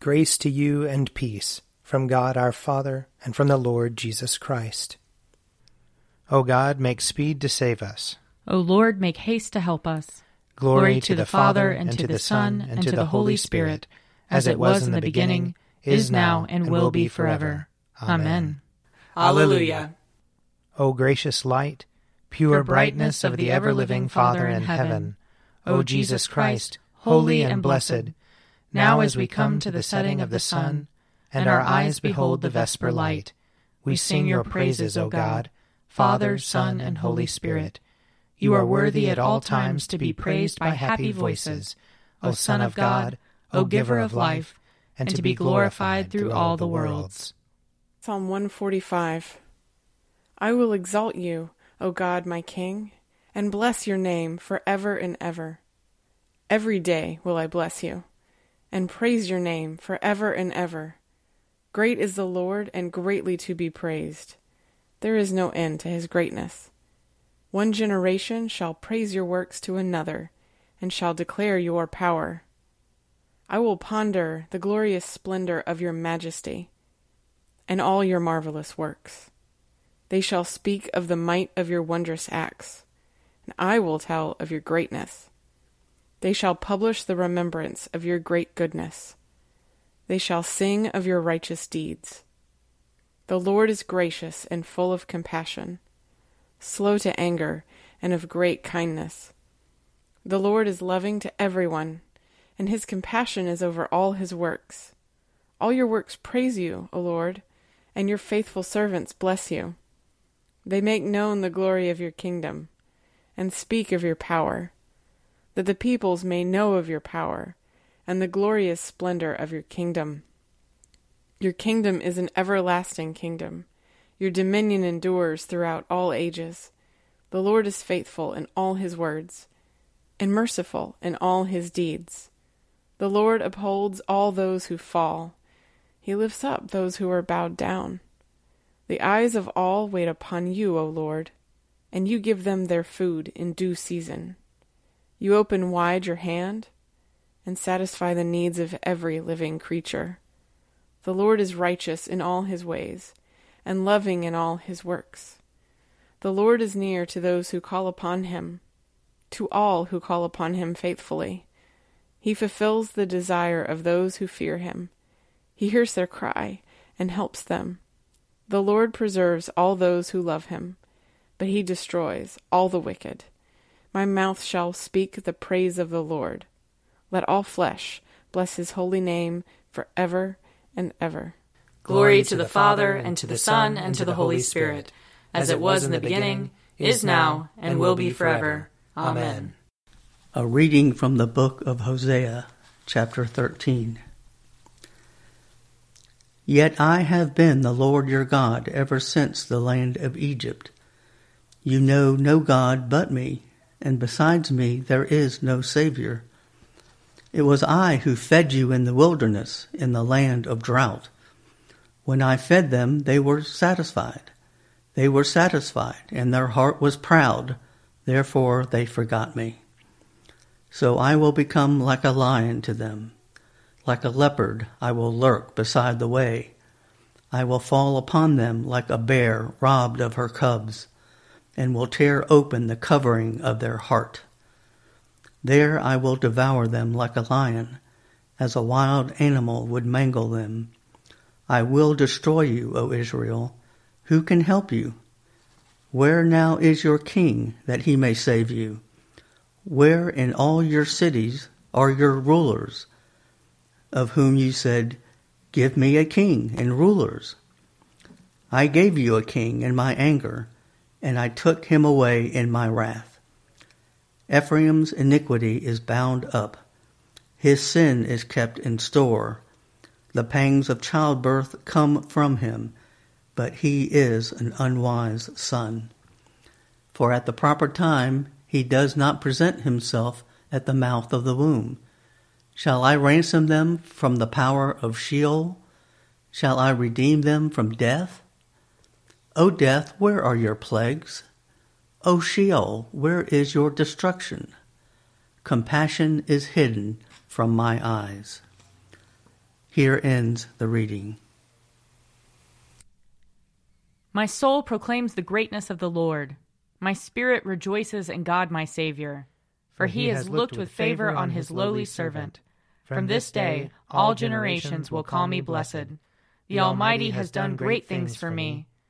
Grace to you and peace from God our Father and from the Lord Jesus Christ. O God, make speed to save us. O Lord, make haste to help us. Glory, Glory to, to the, the Father, and to the Son, and to the Holy Spirit, as it was in the beginning, is now, and will be forever. Amen. Alleluia. O gracious light, pure brightness of the ever living Father in heaven, O Jesus Christ, holy and blessed, now, as we come to the setting of the sun, and our eyes behold the vesper light, we sing your praises, O God, Father, Son, and Holy Spirit. You are worthy at all times to be praised by happy voices, O Son of God, O Giver of life, and to be glorified through all the worlds. Psalm 145 I will exalt you, O God, my King, and bless your name for ever and ever. Every day will I bless you and praise your name for ever and ever. Great is the Lord, and greatly to be praised. There is no end to his greatness. One generation shall praise your works to another, and shall declare your power. I will ponder the glorious splendor of your majesty, and all your marvelous works. They shall speak of the might of your wondrous acts, and I will tell of your greatness. They shall publish the remembrance of your great goodness. They shall sing of your righteous deeds. The Lord is gracious and full of compassion, slow to anger, and of great kindness. The Lord is loving to everyone, and his compassion is over all his works. All your works praise you, O Lord, and your faithful servants bless you. They make known the glory of your kingdom, and speak of your power that the peoples may know of your power and the glorious splendor of your kingdom. Your kingdom is an everlasting kingdom. Your dominion endures throughout all ages. The Lord is faithful in all his words, and merciful in all his deeds. The Lord upholds all those who fall. He lifts up those who are bowed down. The eyes of all wait upon you, O Lord, and you give them their food in due season. You open wide your hand and satisfy the needs of every living creature. The Lord is righteous in all his ways and loving in all his works. The Lord is near to those who call upon him, to all who call upon him faithfully. He fulfills the desire of those who fear him. He hears their cry and helps them. The Lord preserves all those who love him, but he destroys all the wicked. My mouth shall speak the praise of the Lord. Let all flesh bless his holy name for ever and ever. Glory to the Father, and to the Son, and to the Holy Spirit, as it was in the beginning, is now, and will be forever. Amen. A reading from the book of Hosea, chapter 13. Yet I have been the Lord your God ever since the land of Egypt. You know no God but me and besides me there is no Savior. It was I who fed you in the wilderness, in the land of drought. When I fed them, they were satisfied. They were satisfied, and their heart was proud. Therefore they forgot me. So I will become like a lion to them. Like a leopard, I will lurk beside the way. I will fall upon them like a bear robbed of her cubs and will tear open the covering of their heart. There I will devour them like a lion, as a wild animal would mangle them. I will destroy you, O Israel. Who can help you? Where now is your king, that he may save you? Where in all your cities are your rulers, of whom you said, Give me a king and rulers? I gave you a king in my anger and I took him away in my wrath. Ephraim's iniquity is bound up, his sin is kept in store. The pangs of childbirth come from him, but he is an unwise son. For at the proper time he does not present himself at the mouth of the womb. Shall I ransom them from the power of Sheol? Shall I redeem them from death? O death, where are your plagues? O Sheol, where is your destruction? Compassion is hidden from my eyes. Here ends the reading. My soul proclaims the greatness of the Lord. My spirit rejoices in God my Saviour. For he has looked with favor on his lowly servant. From this day all generations will call me blessed. The Almighty has done great things for me,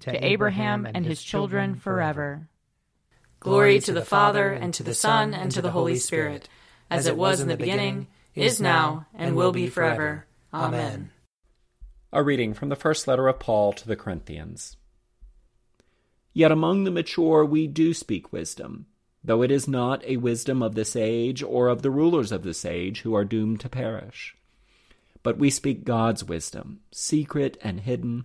to Abraham and his children forever. Glory to the Father, and to the Son, and to the Holy Spirit, as it was in the beginning, is now, and will be forever. Amen. A reading from the first letter of Paul to the Corinthians. Yet among the mature we do speak wisdom, though it is not a wisdom of this age or of the rulers of this age who are doomed to perish. But we speak God's wisdom, secret and hidden,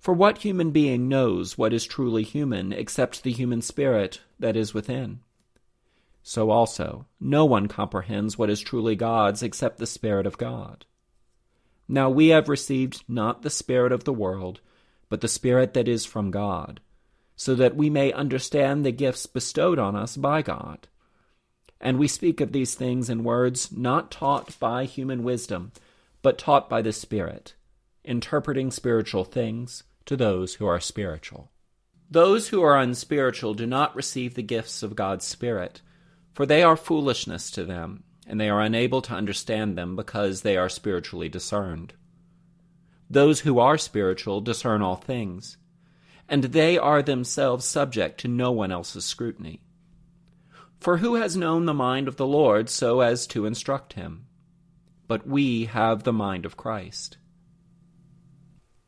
For what human being knows what is truly human except the human spirit that is within? So also, no one comprehends what is truly God's except the Spirit of God. Now we have received not the Spirit of the world, but the Spirit that is from God, so that we may understand the gifts bestowed on us by God. And we speak of these things in words not taught by human wisdom, but taught by the Spirit, interpreting spiritual things to those who are spiritual. Those who are unspiritual do not receive the gifts of God's Spirit, for they are foolishness to them, and they are unable to understand them because they are spiritually discerned. Those who are spiritual discern all things, and they are themselves subject to no one else's scrutiny. For who has known the mind of the Lord so as to instruct him? But we have the mind of Christ.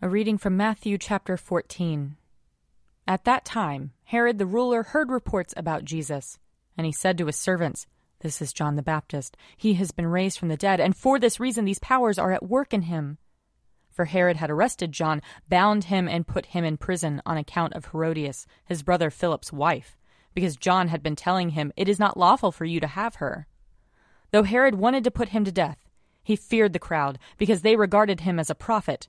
A reading from Matthew chapter 14. At that time, Herod the ruler heard reports about Jesus, and he said to his servants, This is John the Baptist. He has been raised from the dead, and for this reason these powers are at work in him. For Herod had arrested John, bound him, and put him in prison on account of Herodias, his brother Philip's wife, because John had been telling him, It is not lawful for you to have her. Though Herod wanted to put him to death, he feared the crowd, because they regarded him as a prophet.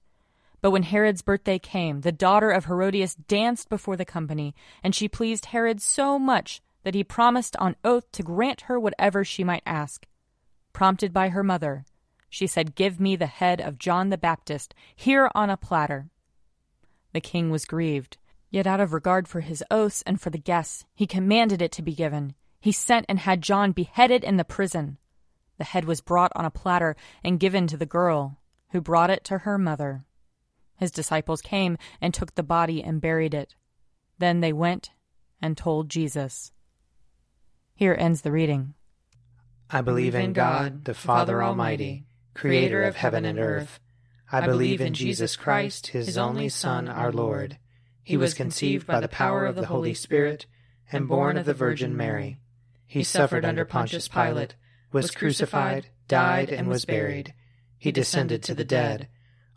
But when Herod's birthday came, the daughter of Herodias danced before the company, and she pleased Herod so much that he promised on oath to grant her whatever she might ask. Prompted by her mother, she said, Give me the head of John the Baptist here on a platter. The king was grieved, yet out of regard for his oaths and for the guests, he commanded it to be given. He sent and had John beheaded in the prison. The head was brought on a platter and given to the girl, who brought it to her mother. His disciples came and took the body and buried it. Then they went and told Jesus. Here ends the reading. I believe in God, the Father Almighty, creator of heaven and earth. I believe in Jesus Christ, his only Son, our Lord. He was conceived by the power of the Holy Spirit and born of the Virgin Mary. He suffered under Pontius Pilate, was crucified, died, and was buried. He descended to the dead.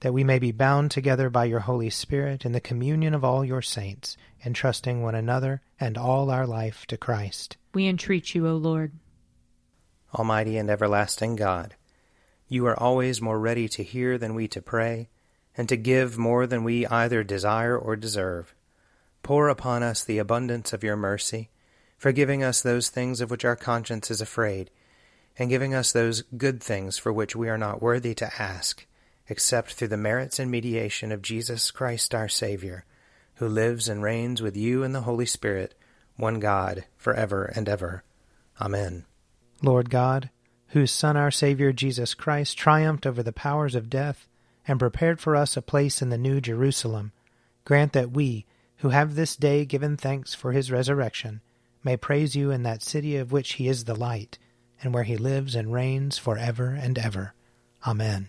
That we may be bound together by your Holy Spirit in the communion of all your saints, entrusting one another and all our life to Christ. We entreat you, O Lord. Almighty and everlasting God, you are always more ready to hear than we to pray, and to give more than we either desire or deserve. Pour upon us the abundance of your mercy, forgiving us those things of which our conscience is afraid and giving us those good things for which we are not worthy to ask, except through the merits and mediation of Jesus Christ our Saviour, who lives and reigns with you in the Holy Spirit, one God, for ever and ever. Amen. Lord God, whose Son our Saviour Jesus Christ triumphed over the powers of death and prepared for us a place in the New Jerusalem, grant that we, who have this day given thanks for his resurrection, may praise you in that city of which he is the light and where he lives and reigns for ever and ever. Amen.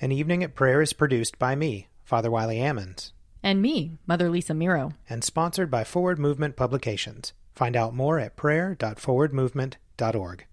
An Evening at Prayer is produced by me, Father Wiley Ammons. And me, Mother Lisa Miro. And sponsored by Forward Movement Publications. Find out more at prayer.forwardmovement.org.